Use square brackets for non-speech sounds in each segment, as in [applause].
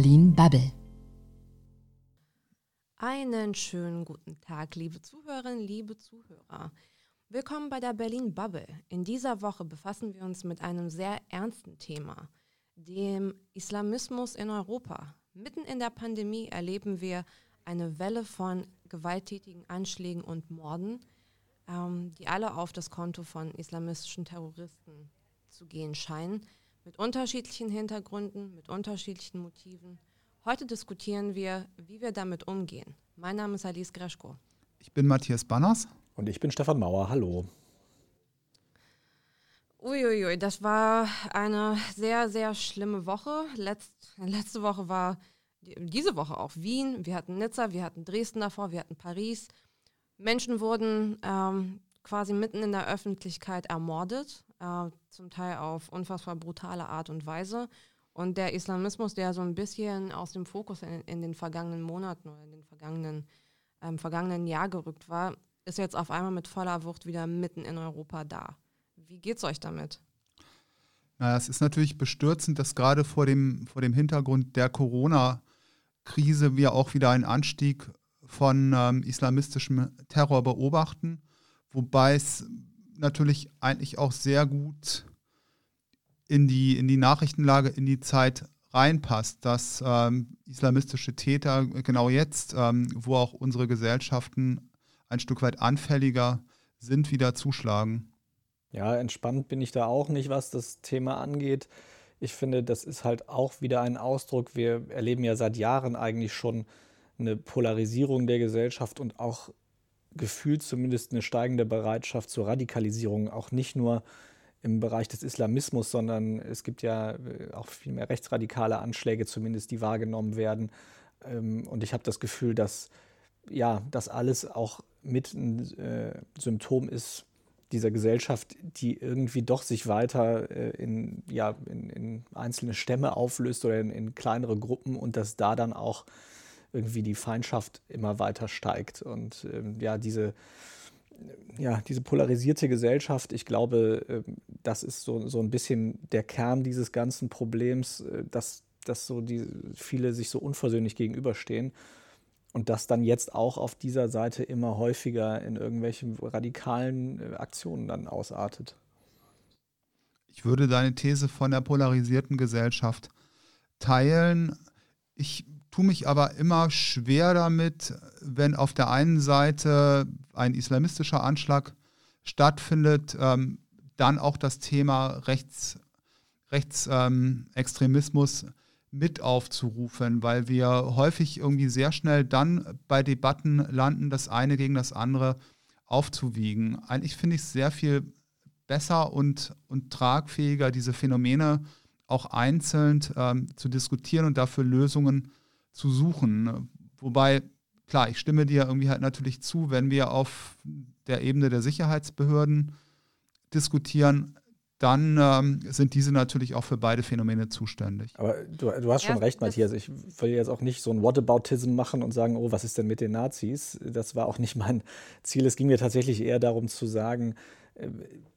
Berlin Bubble. Einen schönen guten Tag, liebe Zuhörerinnen, liebe Zuhörer. Willkommen bei der Berlin Bubble. In dieser Woche befassen wir uns mit einem sehr ernsten Thema, dem Islamismus in Europa. Mitten in der Pandemie erleben wir eine Welle von gewalttätigen Anschlägen und Morden, ähm, die alle auf das Konto von islamistischen Terroristen zu gehen scheinen, mit unterschiedlichen Hintergründen, mit unterschiedlichen Motiven. Heute diskutieren wir, wie wir damit umgehen. Mein Name ist Alice Greschko. Ich bin Matthias Banners. Und ich bin Stefan Mauer. Hallo. Uiuiui, das war eine sehr, sehr schlimme Woche. Letzt, letzte Woche war diese Woche auch Wien, wir hatten Nizza, wir hatten Dresden davor, wir hatten Paris. Menschen wurden ähm, quasi mitten in der Öffentlichkeit ermordet, äh, zum Teil auf unfassbar brutale Art und Weise. Und der Islamismus, der so ein bisschen aus dem Fokus in, in den vergangenen Monaten oder in den vergangenen, ähm, vergangenen Jahr gerückt war, ist jetzt auf einmal mit voller Wucht wieder mitten in Europa da. Wie geht's euch damit? Naja, es ist natürlich bestürzend, dass gerade vor dem, vor dem Hintergrund der Corona-Krise wir auch wieder einen Anstieg von ähm, islamistischem Terror beobachten, wobei es natürlich eigentlich auch sehr gut in die, in die Nachrichtenlage, in die Zeit reinpasst, dass ähm, islamistische Täter genau jetzt, ähm, wo auch unsere Gesellschaften ein Stück weit anfälliger sind, wieder zuschlagen. Ja, entspannt bin ich da auch nicht, was das Thema angeht. Ich finde, das ist halt auch wieder ein Ausdruck. Wir erleben ja seit Jahren eigentlich schon eine Polarisierung der Gesellschaft und auch gefühlt zumindest eine steigende Bereitschaft zur Radikalisierung, auch nicht nur im Bereich des Islamismus, sondern es gibt ja äh, auch viel mehr rechtsradikale Anschläge, zumindest die wahrgenommen werden. Ähm, und ich habe das Gefühl, dass ja, das alles auch mit ein äh, Symptom ist dieser Gesellschaft, die irgendwie doch sich weiter äh, in, ja, in, in, einzelne Stämme auflöst oder in, in kleinere Gruppen und dass da dann auch irgendwie die Feindschaft immer weiter steigt. Und ähm, ja, diese, ja, diese polarisierte Gesellschaft, ich glaube, äh, das ist so, so ein bisschen der Kern dieses ganzen Problems, äh, dass, dass so die, viele sich so unversöhnlich gegenüberstehen. Und das dann jetzt auch auf dieser Seite immer häufiger in irgendwelchen radikalen äh, Aktionen dann ausartet. Ich würde deine These von der polarisierten Gesellschaft teilen. Ich tue mich aber immer schwer damit, wenn auf der einen Seite ein islamistischer Anschlag stattfindet, ähm, dann auch das Thema Rechts, Rechtsextremismus ähm, mit aufzurufen, weil wir häufig irgendwie sehr schnell dann bei Debatten landen, das eine gegen das andere aufzuwiegen. Eigentlich finde ich es sehr viel besser und, und tragfähiger, diese Phänomene auch einzeln ähm, zu diskutieren und dafür Lösungen zu suchen. Wobei, klar, ich stimme dir irgendwie halt natürlich zu, wenn wir auf der Ebene der Sicherheitsbehörden diskutieren, dann ähm, sind diese natürlich auch für beide Phänomene zuständig. Aber du, du hast schon ja, recht, Matthias. Ich will jetzt auch nicht so ein Whataboutism machen und sagen, oh, was ist denn mit den Nazis? Das war auch nicht mein Ziel. Es ging mir tatsächlich eher darum zu sagen, äh,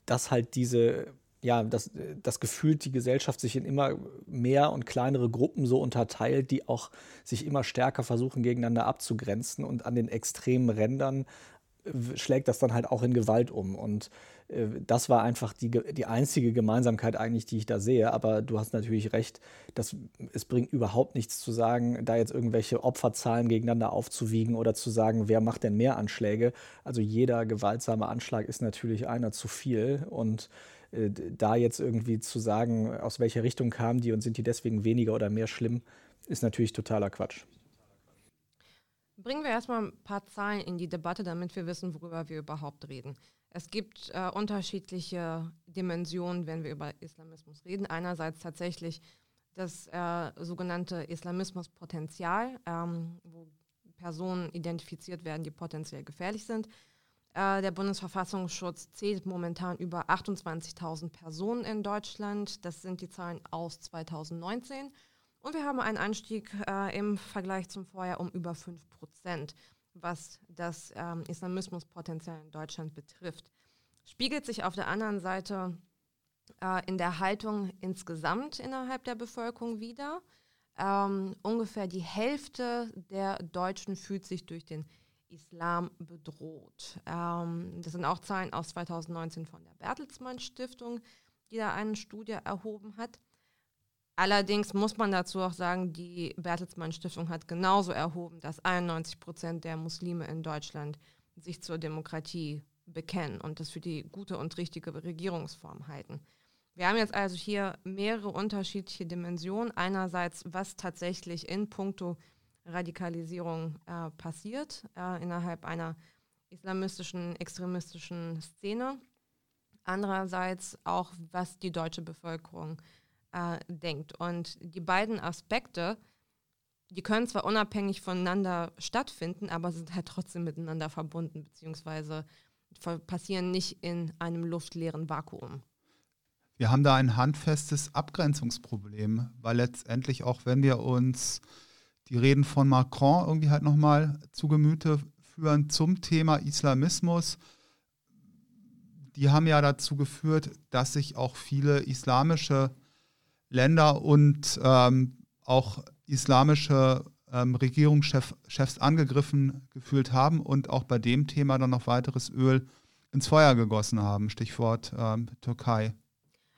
dass halt diese ja, dass, dass gefühlt die Gesellschaft sich in immer mehr und kleinere Gruppen so unterteilt, die auch sich immer stärker versuchen, gegeneinander abzugrenzen. Und an den extremen Rändern äh, schlägt das dann halt auch in Gewalt um. Und äh, das war einfach die, die einzige Gemeinsamkeit eigentlich, die ich da sehe. Aber du hast natürlich recht, dass es bringt überhaupt nichts zu sagen, da jetzt irgendwelche Opferzahlen gegeneinander aufzuwiegen oder zu sagen, wer macht denn mehr Anschläge. Also jeder gewaltsame Anschlag ist natürlich einer zu viel. Und äh, da jetzt irgendwie zu sagen, aus welcher Richtung kamen die und sind die deswegen weniger oder mehr schlimm, ist natürlich totaler Quatsch. Bringen wir erstmal ein paar Zahlen in die Debatte, damit wir wissen, worüber wir überhaupt reden. Es gibt äh, unterschiedliche Dimensionen, wenn wir über Islamismus reden. Einerseits tatsächlich das äh, sogenannte Islamismuspotenzial, ähm, wo Personen identifiziert werden, die potenziell gefährlich sind. Äh, der Bundesverfassungsschutz zählt momentan über 28.000 Personen in Deutschland. Das sind die Zahlen aus 2019. Und wir haben einen Anstieg äh, im Vergleich zum Vorjahr um über 5 Prozent, was das ähm, Islamismuspotenzial in Deutschland betrifft. Spiegelt sich auf der anderen Seite äh, in der Haltung insgesamt innerhalb der Bevölkerung wieder. ähm, ungefähr die Hälfte der Deutschen fühlt sich durch den Islam bedroht. Ähm, das sind auch Zahlen aus 2019 von der Bertelsmann Stiftung, die da eine Studie erhoben hat. Allerdings muss man dazu auch sagen, die Bertelsmann Stiftung hat genauso erhoben, dass 91 Prozent der Muslime in Deutschland sich zur Demokratie bekennen und das für die gute und richtige Regierungsform halten. Wir haben jetzt also hier mehrere unterschiedliche Dimensionen. Einerseits, was tatsächlich in puncto Radikalisierung äh, passiert äh, innerhalb einer islamistischen, extremistischen Szene. Andererseits auch, was die deutsche Bevölkerung äh, denkt. Und die beiden Aspekte, die können zwar unabhängig voneinander stattfinden, aber sind halt trotzdem miteinander verbunden, beziehungsweise passieren nicht in einem luftleeren Vakuum. Wir haben da ein handfestes Abgrenzungsproblem, weil letztendlich auch wenn wir uns die Reden von Macron irgendwie halt nochmal zu Gemüte führen zum Thema Islamismus, die haben ja dazu geführt, dass sich auch viele islamische Länder und ähm, auch islamische ähm, Regierungschefs angegriffen gefühlt haben und auch bei dem Thema dann noch weiteres Öl ins Feuer gegossen haben. Stichwort ähm, Türkei.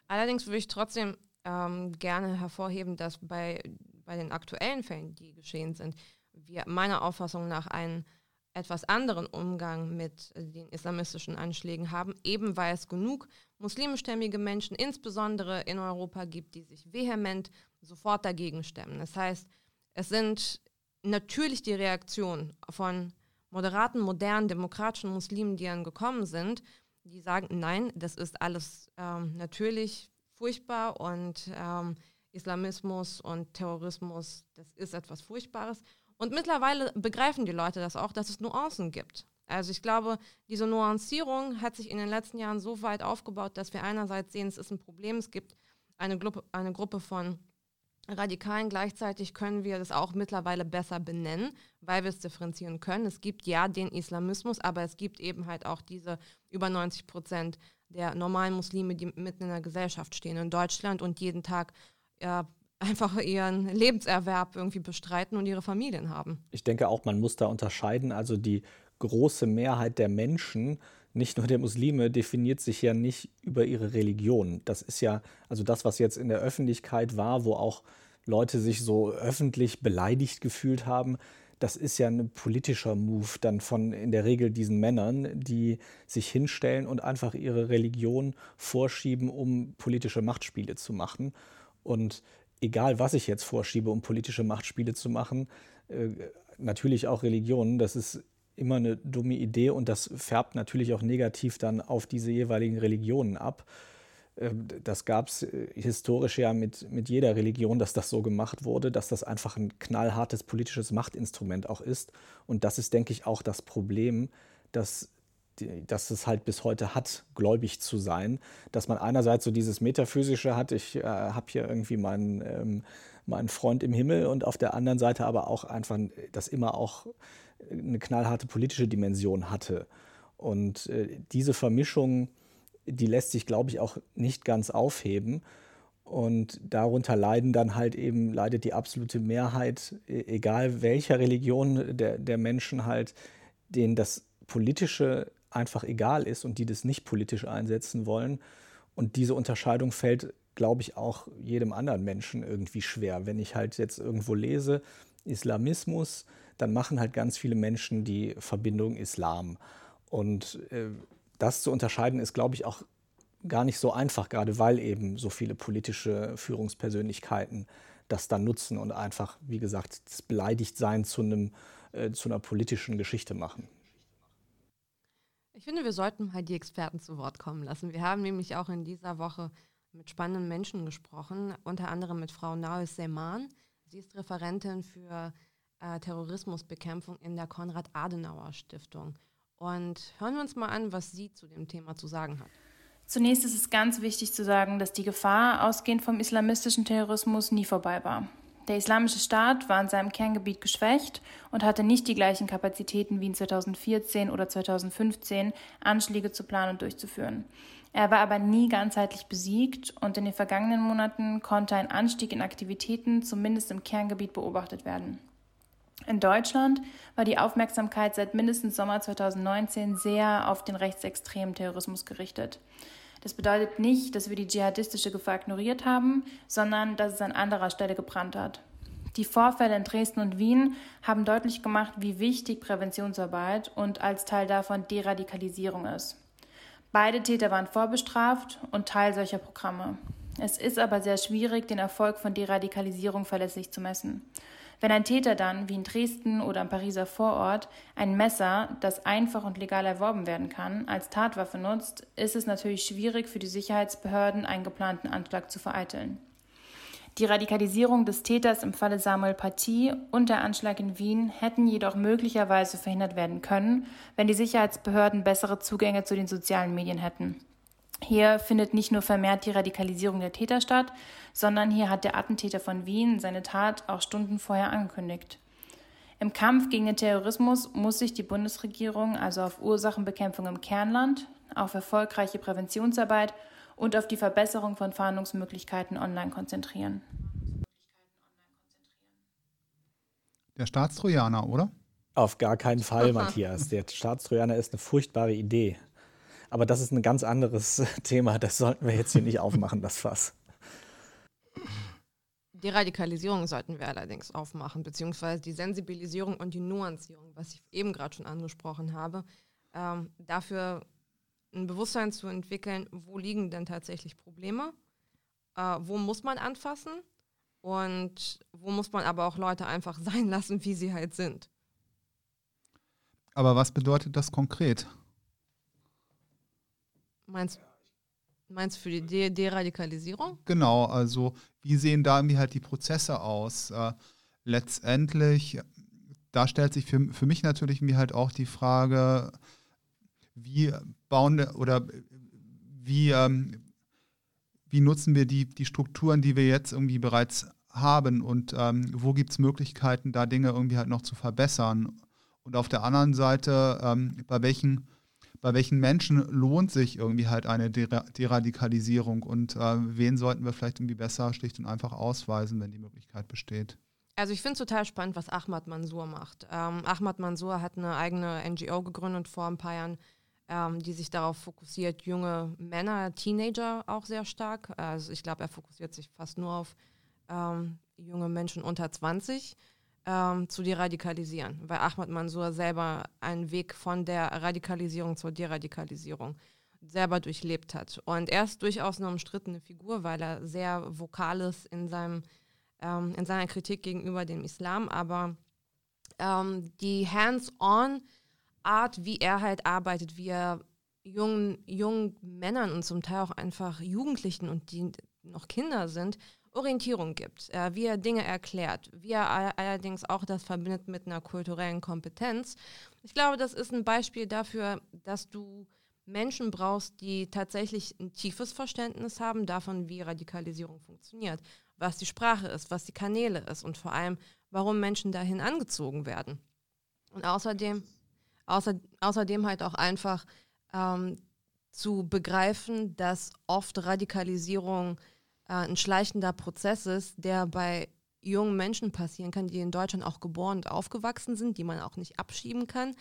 Allerdings würde ich trotzdem ähm, gerne hervorheben, dass bei, bei den aktuellen Fällen, die geschehen sind, wir meiner Auffassung nach einen etwas anderen Umgang mit den islamistischen Anschlägen haben, eben weil es genug muslimischstämmige Menschen, insbesondere in Europa, gibt, die sich vehement sofort dagegen stemmen. Das heißt, es sind natürlich die Reaktionen von moderaten, modernen, demokratischen Muslimen, die dann gekommen sind, die sagen, nein, das ist alles ähm, natürlich furchtbar und ähm, Islamismus und Terrorismus, das ist etwas Furchtbares. Und mittlerweile begreifen die Leute das auch, dass es Nuancen gibt. Also ich glaube, diese Nuancierung hat sich in den letzten Jahren so weit aufgebaut, dass wir einerseits sehen, es ist ein Problem, es gibt eine, Gruppe, eine Gruppe von Radikalen. Gleichzeitig können wir das auch mittlerweile besser benennen, weil wir es differenzieren können. Es gibt ja den Islamismus, aber es gibt eben halt auch diese über 90 Prozent der normalen Muslime, die mitten in der Gesellschaft stehen in Deutschland und jeden Tag ja, einfach ihren Lebenserwerb irgendwie bestreiten und ihre Familien haben. Ich denke auch, man muss da unterscheiden. Also die große Mehrheit der Menschen, nicht nur der Muslime, definiert sich ja nicht über ihre Religion. Das ist ja, also das, was jetzt in der Öffentlichkeit war, wo auch Leute sich so öffentlich beleidigt gefühlt haben, das ist ja ein politischer Move dann von in der Regel diesen Männern, die sich hinstellen und einfach ihre Religion vorschieben, um politische Machtspiele zu machen. Und egal, was ich jetzt vorschiebe, um politische Machtspiele zu machen, äh, natürlich auch Religionen, das ist immer eine dumme Idee und das färbt natürlich auch negativ dann auf diese jeweiligen Religionen ab. Ähm, das gab es äh, historisch ja mit, mit jeder Religion, dass das so gemacht wurde, dass das einfach ein knallhartes politisches Machtinstrument auch ist. Und das ist, denke ich, auch das Problem, dass, dass es halt bis heute hat, gläubig zu sein. Dass man einerseits so dieses Metaphysische hat, ich äh, habe hier irgendwie meinen, ähm, meinen Freund im Himmel und auf der anderen Seite aber auch einfach, das immer auch eine knallharte politische Dimension hatte. Und äh, diese Vermischung, die lässt sich, glaube ich, auch nicht ganz aufheben. Und darunter leiden dann halt eben, leidet die absolute Mehrheit, e, egal welcher Religion der, der Menschen halt, denen das Politische einfach egal ist und die das nicht politisch einsetzen wollen. Und diese Unterscheidung fällt, glaube ich, auch jedem anderen Menschen irgendwie schwer. Wenn ich halt jetzt irgendwo lese, Islamismus, dann machen halt ganz viele Menschen die Verbindung Islam. Und äh, das zu unterscheiden ist, glaube ich, auch gar nicht so einfach, gerade weil eben so viele politische Führungspersönlichkeiten das dann nutzen und einfach, wie gesagt, das Beleidigtsein zu, einem, äh, zu einer politischen Geschichte machen. Ich finde, wir sollten mal die Experten zu Wort kommen lassen. Wir haben nämlich auch in dieser Woche mit spannenden Menschen gesprochen, unter anderem mit Frau Naus Seman. Sie ist Referentin für äh, Terrorismusbekämpfung in der Konrad-Adenauer-Stiftung. Und hören wir uns mal an, was sie zu dem Thema zu sagen hat. Zunächst ist es ganz wichtig zu sagen, dass die Gefahr ausgehend vom islamistischen Terrorismus nie vorbei war. Der Islamische Staat war in seinem Kerngebiet geschwächt und hatte nicht die gleichen Kapazitäten wie in 2014 oder 2015, Anschläge zu planen und durchzuführen. Er war aber nie ganzheitlich besiegt und in den vergangenen Monaten konnte ein Anstieg in Aktivitäten zumindest im Kerngebiet beobachtet werden. In Deutschland war die Aufmerksamkeit seit mindestens Sommer 2019 sehr auf den rechtsextremen Terrorismus gerichtet. Das bedeutet nicht, dass wir die dschihadistische Gefahr ignoriert haben, sondern dass es an anderer Stelle gebrannt hat. Die Vorfälle in Dresden und Wien haben deutlich gemacht, wie wichtig Präventionsarbeit und als Teil davon Deradikalisierung ist. Beide Täter waren vorbestraft und Teil solcher Programme. Es ist aber sehr schwierig, den Erfolg von Deradikalisierung verlässlich zu messen. Wenn ein Täter dann, wie in Dresden oder im Pariser Vorort, ein Messer, das einfach und legal erworben werden kann, als Tatwaffe nutzt, ist es natürlich schwierig für die Sicherheitsbehörden, einen geplanten Anschlag zu vereiteln. Die Radikalisierung des Täters im Falle Samuel Paty und der Anschlag in Wien hätten jedoch möglicherweise verhindert werden können, wenn die Sicherheitsbehörden bessere Zugänge zu den sozialen Medien hätten. Hier findet nicht nur vermehrt die Radikalisierung der Täter statt, sondern hier hat der Attentäter von Wien seine Tat auch Stunden vorher angekündigt. Im Kampf gegen den Terrorismus muss sich die Bundesregierung also auf Ursachenbekämpfung im Kernland, auf erfolgreiche Präventionsarbeit und auf die Verbesserung von Fahndungsmöglichkeiten online konzentrieren. Der Staatstrojaner, oder? Auf gar keinen Fall, Matthias. Der Staatstrojaner ist eine furchtbare Idee. Aber das ist ein ganz anderes [laughs] Thema. Das sollten wir jetzt hier nicht aufmachen, das Fass. Die Radikalisierung sollten wir allerdings aufmachen, beziehungsweise die Sensibilisierung und die Nuancierung, was ich eben gerade schon angesprochen habe, ähm, dafür ein Bewusstsein zu entwickeln, wo liegen denn tatsächlich Probleme, äh, wo muss man anfassen und wo muss man aber auch Leute einfach [laughs] sein lassen, wie sie halt sind. Aber was bedeutet das konkret? Meinst, meinst du für die De Deradikalisierung? Genau, also wie sehen da irgendwie halt die Prozesse aus? Äh, letztendlich, da stellt sich für, für mich natürlich irgendwie halt auch die Frage, wie bauen oder wie, ähm, wie nutzen wir die, die Strukturen, die wir jetzt irgendwie bereits haben und ähm, wo gibt es Möglichkeiten, da Dinge irgendwie halt noch zu verbessern? Und auf der anderen Seite, ähm, bei welchen bei welchen Menschen lohnt sich irgendwie halt eine Deradikalisierung und äh, wen sollten wir vielleicht irgendwie besser schlicht und einfach ausweisen, wenn die Möglichkeit besteht? Also ich finde es total spannend, was Ahmad Mansour macht. Ähm, Ahmad Mansour hat eine eigene NGO gegründet vor ein paar Jahren, ähm, die sich darauf fokussiert, junge Männer, Teenager auch sehr stark. Also ich glaube, er fokussiert sich fast nur auf ähm, junge Menschen unter 20 ähm, zu deradikalisieren, weil Ahmad Mansour selber einen Weg von der Radikalisierung zur Deradikalisierung selber durchlebt hat. Und er ist durchaus eine umstrittene Figur, weil er sehr vokal ist in, seinem, ähm, in seiner Kritik gegenüber dem Islam, aber ähm, die Hands-on-Art, wie er halt arbeitet, wie er jungen, jungen Männern und zum Teil auch einfach Jugendlichen und die noch Kinder sind, Orientierung gibt, äh, wie er Dinge erklärt, wie er allerdings auch das verbindet mit einer kulturellen Kompetenz. Ich glaube, das ist ein Beispiel dafür, dass du Menschen brauchst, die tatsächlich ein tiefes Verständnis haben davon, wie Radikalisierung funktioniert, was die Sprache ist, was die Kanäle ist und vor allem, warum Menschen dahin angezogen werden. Und außerdem, außer, außerdem halt auch einfach ähm, zu begreifen, dass oft Radikalisierung äh, ein schleichender Prozess ist, der bei jungen Menschen passieren kann, die in Deutschland auch geboren und aufgewachsen sind, die man auch nicht abschieben kann,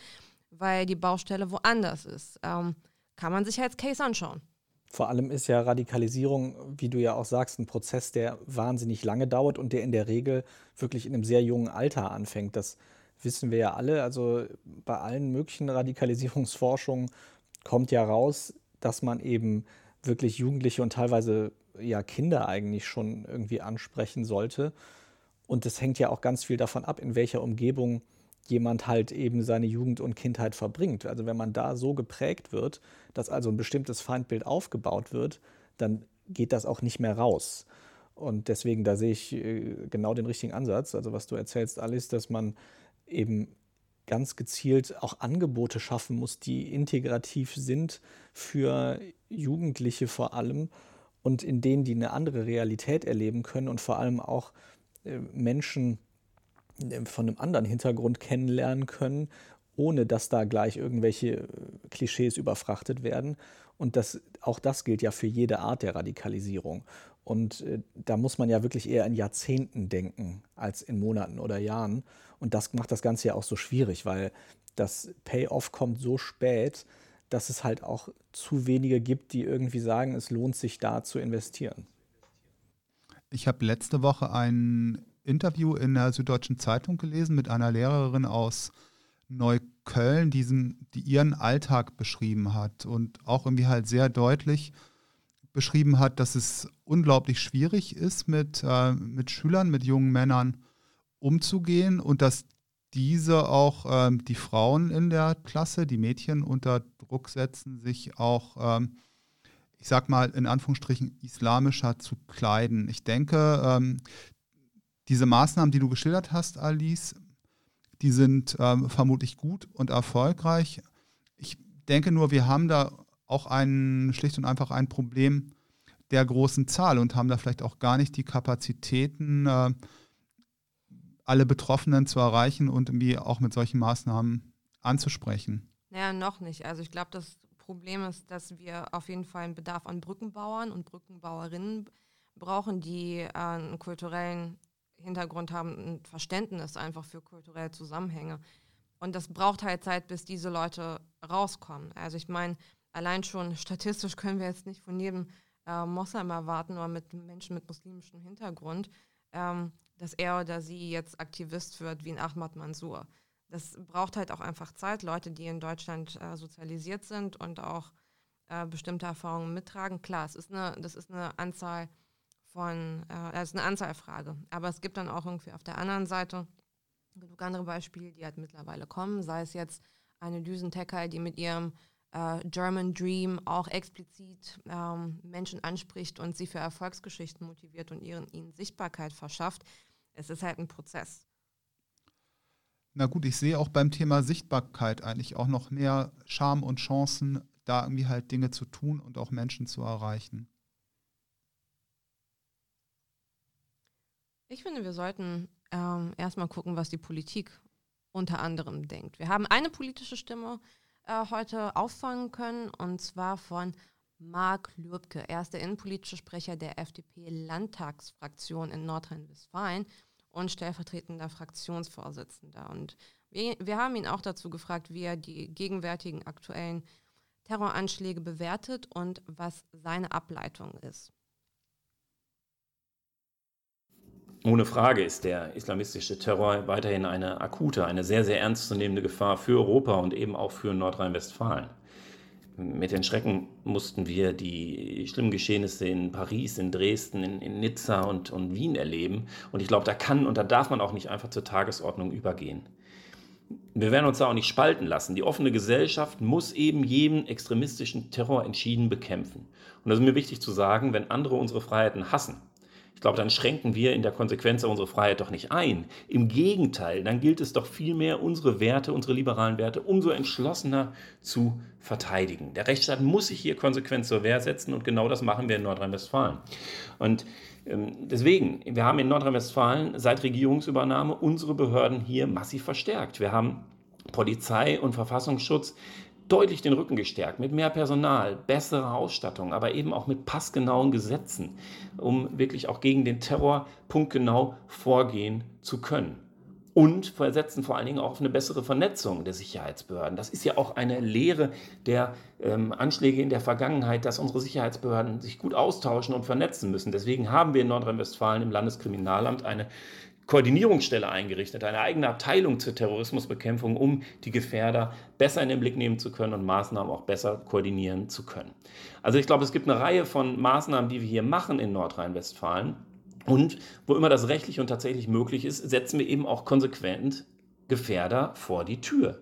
weil die Baustelle woanders ist. Ähm, kann man sich als Case anschauen. Vor allem ist ja Radikalisierung, wie du ja auch sagst, ein Prozess, der wahnsinnig lange dauert und der in der Regel wirklich in einem sehr jungen Alter anfängt. Das wissen wir ja alle. Also bei allen möglichen Radikalisierungsforschungen kommt ja raus, dass man eben wirklich Jugendliche und teilweise ja Kinder eigentlich schon irgendwie ansprechen sollte. Und es hängt ja auch ganz viel davon ab, in welcher Umgebung jemand halt eben seine Jugend und Kindheit verbringt. Also wenn man da so geprägt wird, dass also ein bestimmtes Feindbild aufgebaut wird, dann geht das auch nicht mehr raus. Und deswegen, da sehe ich äh, genau den richtigen Ansatz. Also was du erzählst, Alice, dass man eben ganz gezielt auch Angebote schaffen muss, die integrativ sind für Jugendliche vor allem und in denen die eine andere Realität erleben können und vor allem auch äh, Menschen äh, von einem anderen Hintergrund kennenlernen können, ohne dass da gleich irgendwelche äh, Klischees überfrachtet werden. Und das, auch das gilt ja für jede Art der Radikalisierung. Und da muss man ja wirklich eher in Jahrzehnten denken als in Monaten oder Jahren. Und das macht das Ganze ja auch so schwierig, weil das Payoff kommt so spät, dass es halt auch zu wenige gibt, die irgendwie sagen, es lohnt sich da zu investieren. Ich habe letzte Woche ein Interview in der Süddeutschen Zeitung gelesen mit einer Lehrerin aus Neukölln, diesen, die ihren Alltag beschrieben hat und auch irgendwie halt sehr deutlich beschrieben hat, dass es unglaublich schwierig ist, mit, äh, mit Schülern, mit jungen Männern umzugehen und dass diese auch ähm, die Frauen in der Klasse, die Mädchen unter Druck setzen, sich auch, ähm, ich sag mal, in Anführungsstrichen islamischer zu kleiden. Ich denke, ähm, diese Maßnahmen, die du geschildert hast, Alice, die sind ähm, vermutlich gut und erfolgreich. Ich denke nur, wir haben da auch ein, schlicht und einfach ein Problem der großen Zahl und haben da vielleicht auch gar nicht die Kapazitäten, äh, alle Betroffenen zu erreichen und irgendwie auch mit solchen Maßnahmen anzusprechen. Naja, noch nicht. Also ich glaube, das Problem ist, dass wir auf jeden Fall einen Bedarf an Brückenbauern und Brückenbauerinnen brauchen, die äh, einen kulturellen Hintergrund haben, ein Verständnis einfach für kulturelle Zusammenhänge. Und das braucht halt Zeit, bis diese Leute rauskommen. Also ich meine, allein schon statistisch können wir jetzt nicht von jedem äh, Moslem erwarten oder mit Menschen mit muslimischem Hintergrund, ähm, dass er oder sie jetzt Aktivist wird wie ein Ahmad Mansour. Das braucht halt auch einfach Zeit. Leute, die in Deutschland äh, sozialisiert sind und auch äh, bestimmte Erfahrungen mittragen. Klar, es ist eine, das ist eine Anzahl von, äh, das ist eine Anzahlfrage. Aber es gibt dann auch irgendwie auf der anderen Seite genug andere Beispiele, die halt mittlerweile kommen, sei es jetzt eine Düsentecker, die mit ihrem äh, German Dream auch explizit ähm, Menschen anspricht und sie für Erfolgsgeschichten motiviert und ihren, ihnen Sichtbarkeit verschafft. Es ist halt ein Prozess. Na gut, ich sehe auch beim Thema Sichtbarkeit eigentlich auch noch mehr Charme und Chancen, da irgendwie halt Dinge zu tun und auch Menschen zu erreichen. Ich finde, wir sollten ähm, erstmal gucken, was die Politik unter anderem denkt. Wir haben eine politische Stimme äh, heute auffangen können, und zwar von Marc Lürbke. Er ist der innenpolitische Sprecher der FDP-Landtagsfraktion in Nordrhein-Westfalen und stellvertretender Fraktionsvorsitzender. Und wir, wir haben ihn auch dazu gefragt, wie er die gegenwärtigen aktuellen Terroranschläge bewertet und was seine Ableitung ist. Ohne Frage ist der islamistische Terror weiterhin eine akute, eine sehr, sehr ernstzunehmende Gefahr für Europa und eben auch für Nordrhein-Westfalen. Mit den Schrecken mussten wir die schlimmen Geschehnisse in Paris, in Dresden, in, in Nizza und, und Wien erleben. Und ich glaube, da kann und da darf man auch nicht einfach zur Tagesordnung übergehen. Wir werden uns da auch nicht spalten lassen. Die offene Gesellschaft muss eben jeden extremistischen Terror entschieden bekämpfen. Und das ist mir wichtig zu sagen, wenn andere unsere Freiheiten hassen, ich glaube, dann schränken wir in der Konsequenz unsere Freiheit doch nicht ein. Im Gegenteil, dann gilt es doch vielmehr, unsere Werte, unsere liberalen Werte umso entschlossener zu verteidigen. Der Rechtsstaat muss sich hier konsequent zur Wehr setzen und genau das machen wir in Nordrhein-Westfalen. Und ähm, deswegen, wir haben in Nordrhein-Westfalen seit Regierungsübernahme unsere Behörden hier massiv verstärkt. Wir haben Polizei und Verfassungsschutz deutlich den Rücken gestärkt, mit mehr Personal, besserer Ausstattung, aber eben auch mit passgenauen Gesetzen, um wirklich auch gegen den Terror punktgenau vorgehen zu können. Und versetzen vor allen Dingen auch auf eine bessere Vernetzung der Sicherheitsbehörden. Das ist ja auch eine Lehre der ähm, Anschläge in der Vergangenheit, dass unsere Sicherheitsbehörden sich gut austauschen und vernetzen müssen. Deswegen haben wir in Nordrhein-Westfalen im Landeskriminalamt eine Koordinierungsstelle eingerichtet, eine eigene Abteilung zur Terrorismusbekämpfung, um die Gefährder besser in den Blick nehmen zu können und Maßnahmen auch besser koordinieren zu können. Also ich glaube, es gibt eine Reihe von Maßnahmen, die wir hier machen in Nordrhein-Westfalen. Und wo immer das rechtlich und tatsächlich möglich ist, setzen wir eben auch konsequent Gefährder vor die Tür.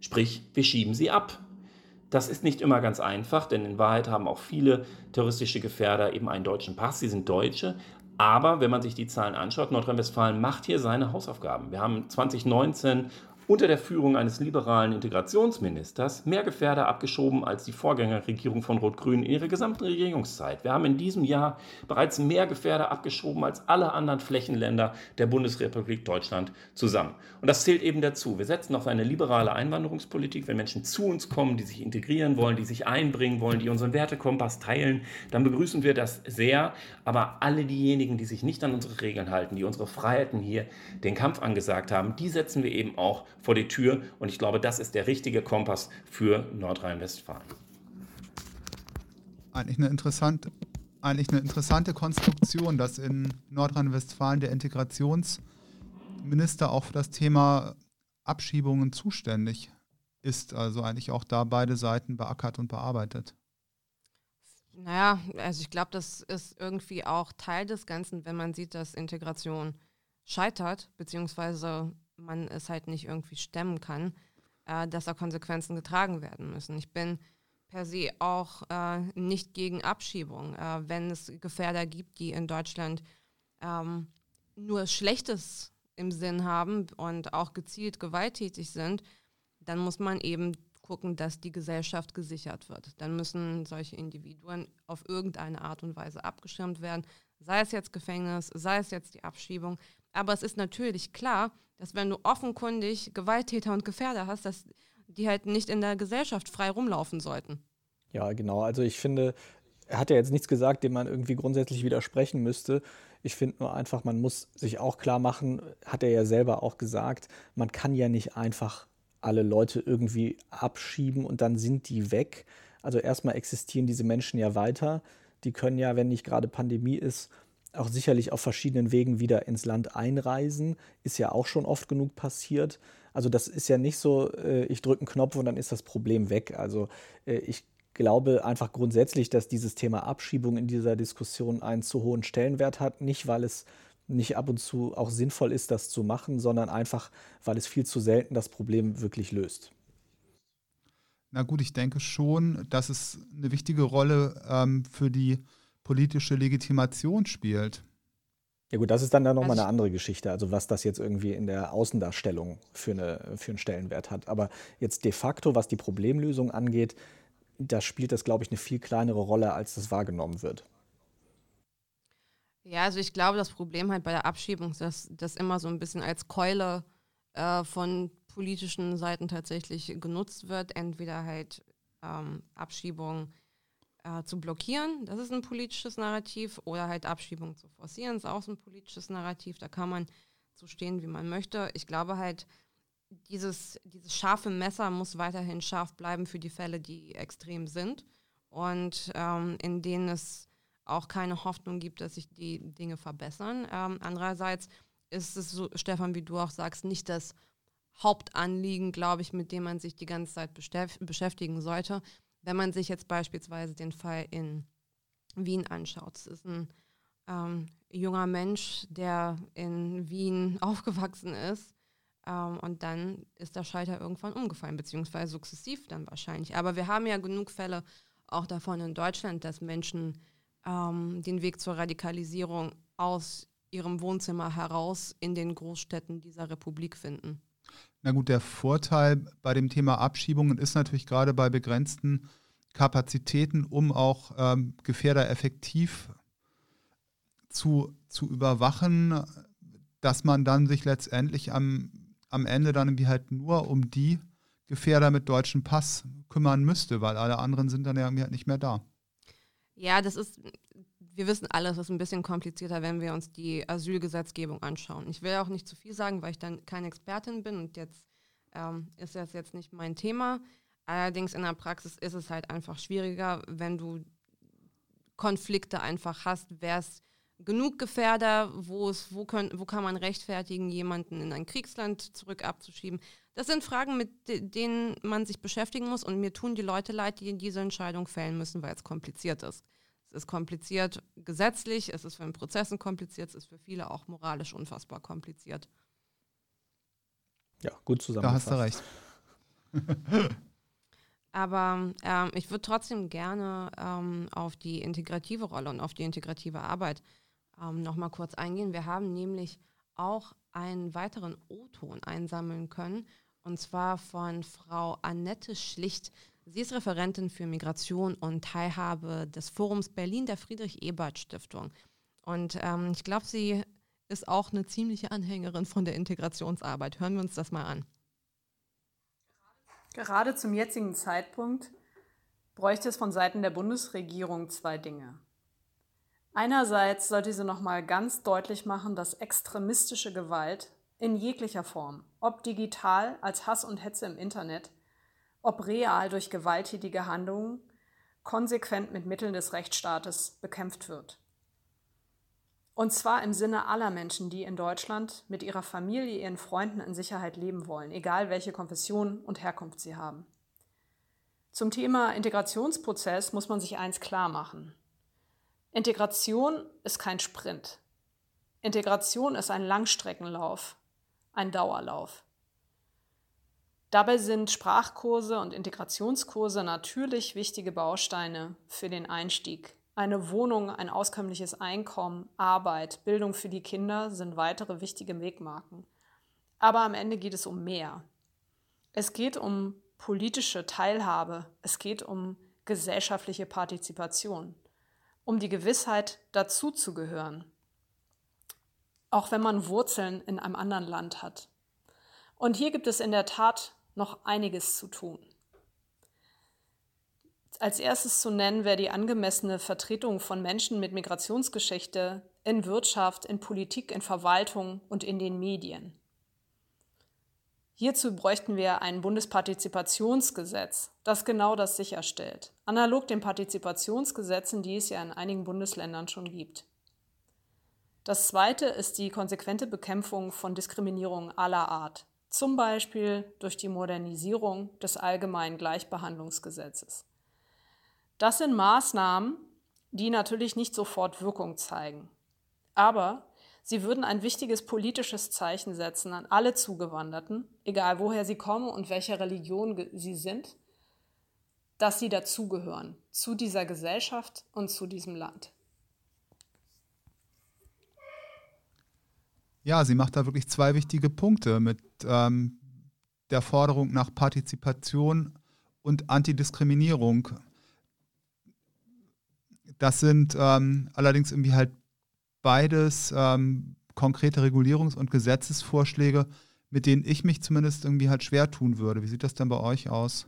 Sprich, wir schieben sie ab. Das ist nicht immer ganz einfach, denn in Wahrheit haben auch viele terroristische Gefährder eben einen deutschen Pass, sie sind Deutsche, aber wenn man sich die Zahlen anschaut, Nordrhein-Westfalen macht hier seine Hausaufgaben. Wir haben 2019 unter der Führung eines liberalen Integrationsministers mehr Gefährder abgeschoben als die Vorgängerregierung von Rot-Grün in ihrer gesamten Regierungszeit. Wir haben in diesem Jahr bereits mehr Gefährder abgeschoben als alle anderen Flächenländer der Bundesrepublik Deutschland zusammen. Und das zählt eben dazu. Wir setzen auf eine liberale Einwanderungspolitik. Wenn Menschen zu uns kommen, die sich integrieren wollen, die sich einbringen wollen, die unseren Wertekompass teilen, dann begrüßen wir das sehr. Aber alle diejenigen, die sich nicht an unsere Regeln halten, die unsere Freiheiten hier den Kampf angesagt haben, die setzen wir eben auch vor die Tür. Und ich glaube, das ist der richtige Kompass für Nordrhein-Westfalen. Eigentlich eine interessante, eigentlich eine interessante Konstruktion, dass in Nordrhein-Westfalen der Integrationsminister auch für das Thema Abschiebungen zuständig ist. Also eigentlich auch da beide Seiten beackert und bearbeitet. Naja, also ich glaube, das ist irgendwie auch Teil des Ganzen, wenn man sieht, dass Integration scheitert, beziehungsweise man es halt nicht irgendwie stemmen kann, äh, dass da Konsequenzen getragen werden müssen. Ich bin per se auch äh, nicht gegen Abschiebung. Äh, wenn es Gefährder gibt, die in Deutschland ähm, nur Schlechtes im Sinn haben und auch gezielt gewalttätig sind, dann muss man eben gucken, dass die Gesellschaft gesichert wird. Dann müssen solche Individuen auf irgendeine Art und Weise abgeschirmt werden, sei es jetzt Gefängnis, sei es jetzt die Abschiebung. Aber es ist natürlich klar, dass wenn du offenkundig Gewalttäter und Gefährder hast, dass die halt nicht in der Gesellschaft frei rumlaufen sollten. Ja, genau. Also ich finde, er hat ja jetzt nichts gesagt, dem man irgendwie grundsätzlich widersprechen müsste. Ich finde nur einfach, man muss sich auch klar machen, hat er ja selber auch gesagt, man kann ja nicht einfach alle Leute irgendwie abschieben und dann sind die weg. Also erstmal existieren diese Menschen ja weiter. Die können ja, wenn nicht gerade Pandemie ist, auch sicherlich auf verschiedenen Wegen wieder ins Land einreisen. Ist ja auch schon oft genug passiert. Also das ist ja nicht so, äh, ich drücke einen Knopf und dann ist das Problem weg. Also äh, ich glaube einfach grundsätzlich, dass dieses Thema Abschiebung in dieser Diskussion einen zu hohen Stellenwert hat. Nicht, weil es nicht ab und zu auch sinnvoll ist, das zu machen, sondern einfach, weil es viel zu selten das Problem wirklich löst. Na gut, ich denke schon, dass es eine wichtige Rolle ähm, für die politische Legitimation spielt. Ja gut, das ist dann dann nochmal also eine andere Geschichte, also was das jetzt irgendwie in der Außendarstellung für, eine, für einen Stellenwert hat. Aber jetzt de facto, was die Problemlösung angeht, da spielt das, glaube ich, eine viel kleinere Rolle, als das wahrgenommen wird. Ja, also ich glaube, das Problem halt bei der Abschiebung ist, dass das immer so ein bisschen als Keule äh, von politischen Seiten tatsächlich genutzt wird. Entweder halt ähm, Abschiebung äh, zu blockieren, das ist ein politisches Narrativ, oder halt Abschiebung zu forcieren, ist auch ein politisches Narrativ. Da kann man so stehen, wie man möchte. Ich glaube halt, dieses, dieses scharfe Messer muss weiterhin scharf bleiben für die Fälle, die extrem sind und ähm, in denen es auch keine Hoffnung gibt, dass sich die Dinge verbessern. Ähm, andererseits ist es so, Stefan, wie du auch sagst, nicht das Hauptanliegen, glaube ich, mit dem man sich die ganze Zeit beschäftigen sollte. Wenn man sich jetzt beispielsweise den Fall in Wien anschaut, es ist ein ähm, junger Mensch, der in Wien [laughs] aufgewachsen ist ähm, und dann ist der Schalter irgendwann umgefallen, beziehungsweise sukzessiv dann wahrscheinlich. Aber wir haben ja genug Fälle auch davon in Deutschland, dass Menschen ähm, den Weg zur Radikalisierung aus ihrem Wohnzimmer heraus in den Großstädten dieser Republik finden. Na gut, der Vorteil bei dem Thema Abschiebungen ist natürlich gerade bei begrenzten Kapazitäten, um auch ähm, Gefährder effektiv zu, zu überwachen, dass man dann sich letztendlich am, am Ende dann irgendwie halt nur um die Gefährder mit deutschem Pass kümmern müsste, weil alle anderen sind dann ja irgendwie halt nicht mehr da. Ja, das ist, wir wissen alles, es ist ein bisschen komplizierter, wenn wir uns die Asylgesetzgebung anschauen. Ich will auch nicht zu viel sagen, weil ich dann keine Expertin bin und jetzt ähm, ist das jetzt nicht mein Thema. Allerdings in der Praxis ist es halt einfach schwieriger, wenn du Konflikte einfach hast. Wer ist genug Gefährder? Wo, ist, wo, können, wo kann man rechtfertigen, jemanden in ein Kriegsland zurück abzuschieben? Das sind Fragen, mit denen man sich beschäftigen muss. Und mir tun die Leute leid, die diese Entscheidung fällen müssen, weil es kompliziert ist. Es ist kompliziert gesetzlich, es ist für den Prozessen kompliziert, es ist für viele auch moralisch unfassbar kompliziert. Ja, gut zusammengefasst. Da hast du recht. [laughs] Aber ähm, ich würde trotzdem gerne ähm, auf die integrative Rolle und auf die integrative Arbeit ähm, nochmal kurz eingehen. Wir haben nämlich auch einen weiteren O-Ton einsammeln können Und zwar von Frau Annette Schlicht. Sie ist Referentin für Migration und Teilhabe des Forums Berlin der Friedrich-Ebert-Stiftung. Und ähm, ich glaube, sie ist auch eine ziemliche Anhängerin von der Integrationsarbeit. Hören wir uns das mal an. Gerade zum jetzigen Zeitpunkt bräuchte es von Seiten der Bundesregierung zwei Dinge. Einerseits sollte sie nochmal ganz deutlich machen, dass extremistische Gewalt in jeglicher Form, ob digital als Hass und Hetze im Internet, ob real durch gewalttätige Handlungen, konsequent mit Mitteln des Rechtsstaates bekämpft wird. Und zwar im Sinne aller Menschen, die in Deutschland mit ihrer Familie, ihren Freunden in Sicherheit leben wollen, egal welche Konfession und Herkunft sie haben. Zum Thema Integrationsprozess muss man sich eins klar machen. Integration ist kein Sprint. Integration ist ein Langstreckenlauf, ein Dauerlauf. Dabei sind Sprachkurse und Integrationskurse natürlich wichtige Bausteine für den Einstieg eine Wohnung, ein auskömmliches Einkommen, Arbeit, Bildung für die Kinder sind weitere wichtige Wegmarken. Aber am Ende geht es um mehr. Es geht um politische Teilhabe, es geht um gesellschaftliche Partizipation, um die Gewissheit, dazuzugehören, auch wenn man Wurzeln in einem anderen Land hat. Und hier gibt es in der Tat noch einiges zu tun. Als erstes zu nennen wäre die angemessene Vertretung von Menschen mit Migrationsgeschichte in Wirtschaft, in Politik, in Verwaltung und in den Medien. Hierzu bräuchten wir ein Bundespartizipationsgesetz, das genau das sicherstellt, analog den Partizipationsgesetzen, die es ja in einigen Bundesländern schon gibt. Das zweite ist die konsequente Bekämpfung von Diskriminierung aller Art, zum Beispiel durch die Modernisierung des allgemeinen Gleichbehandlungsgesetzes. Das sind Maßnahmen, die natürlich nicht sofort Wirkung zeigen. Aber sie würden ein wichtiges politisches Zeichen setzen an alle Zugewanderten, egal woher sie kommen und welcher Religion sie sind, dass sie dazugehören zu dieser Gesellschaft und zu diesem Land. Ja, sie macht da wirklich zwei wichtige Punkte mit ähm, der Forderung nach Partizipation und Antidiskriminierung. Das sind ähm, allerdings irgendwie halt beides ähm, konkrete Regulierungs- und Gesetzesvorschläge, mit denen ich mich zumindest irgendwie halt schwer tun würde. Wie sieht das denn bei euch aus?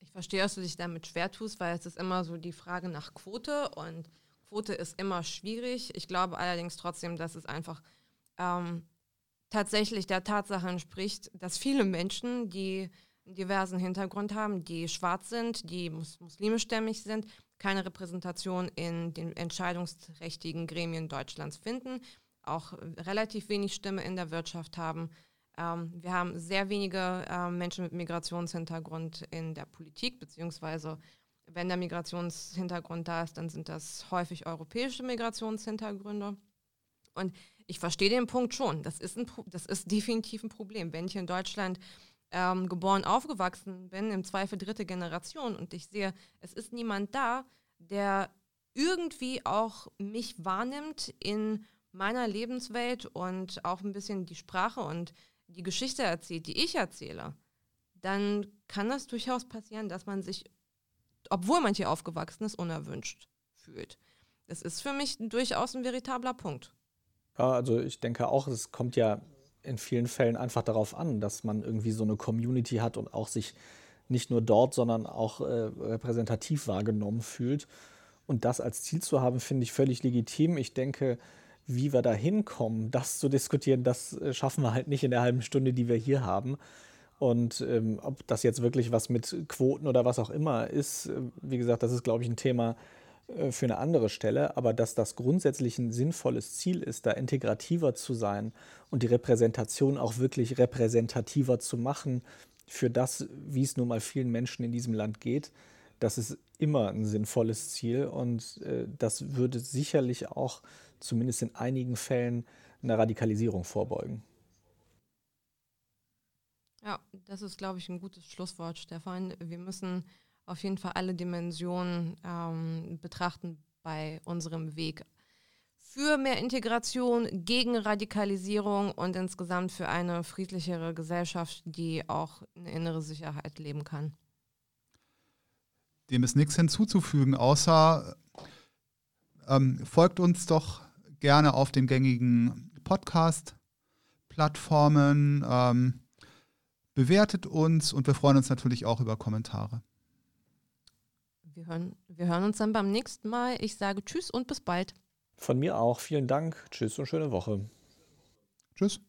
Ich verstehe, dass du dich damit schwer tust, weil es ist immer so die Frage nach Quote und Quote ist immer schwierig. Ich glaube allerdings trotzdem, dass es einfach ähm, tatsächlich der Tatsache entspricht, dass viele Menschen, die einen diversen Hintergrund haben, die schwarz sind, die mus muslimischstämmig sind, keine Repräsentation in den entscheidungsträchtigen Gremien Deutschlands finden, auch relativ wenig Stimme in der Wirtschaft haben. Ähm, wir haben sehr wenige äh, Menschen mit Migrationshintergrund in der Politik, beziehungsweise wenn der Migrationshintergrund da ist, dann sind das häufig europäische Migrationshintergründe. Und ich verstehe den Punkt schon. Das ist, ein, das ist [laughs] definitiv ein Problem. Wenn ich in Deutschland ähm, geboren, aufgewachsen bin, im Zweifel dritte Generation und ich sehe, es ist niemand da, der irgendwie auch mich wahrnimmt in meiner Lebenswelt und auch ein bisschen die Sprache und die Geschichte erzählt, die ich erzähle, dann kann das durchaus passieren, dass man sich, obwohl man hier aufgewachsen ist, unerwünscht fühlt. Das ist für mich durchaus ein veritabler Punkt. Ja, also ich denke auch, es kommt ja in vielen Fällen einfach darauf an, dass man irgendwie so eine Community hat und auch sich nicht nur dort, sondern auch äh, repräsentativ wahrgenommen fühlt. Und das als Ziel zu haben, finde ich völlig legitim. Ich denke, wie wir da hinkommen, das zu diskutieren, das äh, schaffen wir halt nicht in der halben Stunde, die wir hier haben. Und ähm, ob das jetzt wirklich was mit Quoten oder was auch immer ist, äh, wie gesagt, das ist, glaube ich, ein Thema, für eine andere Stelle, aber dass das grundsätzlich ein sinnvolles Ziel ist, da integrativer zu sein und die Repräsentation auch wirklich repräsentativer zu machen für das, wie es nun mal vielen Menschen in diesem Land geht, das ist immer ein sinnvolles Ziel und äh, das würde sicherlich auch zumindest in einigen Fällen einer Radikalisierung vorbeugen. Ja, das ist, glaube ich, ein gutes Schlusswort, Stefan. Wir müssen auf jeden Fall alle Dimensionen ähm, betrachten bei unserem Weg für mehr Integration, gegen Radikalisierung und insgesamt für eine friedlichere Gesellschaft, die auch eine innere Sicherheit leben kann. Dem ist nichts hinzuzufügen, außer ähm, folgt uns doch gerne auf den gängigen Podcast-Plattformen, ähm, bewertet uns und wir freuen uns natürlich auch über Kommentare. Wir hören, wir hören uns dann beim nächsten Mal. Ich sage Tschüss und bis bald. Von mir auch. Vielen Dank. Tschüss und schöne Woche. Tschüss.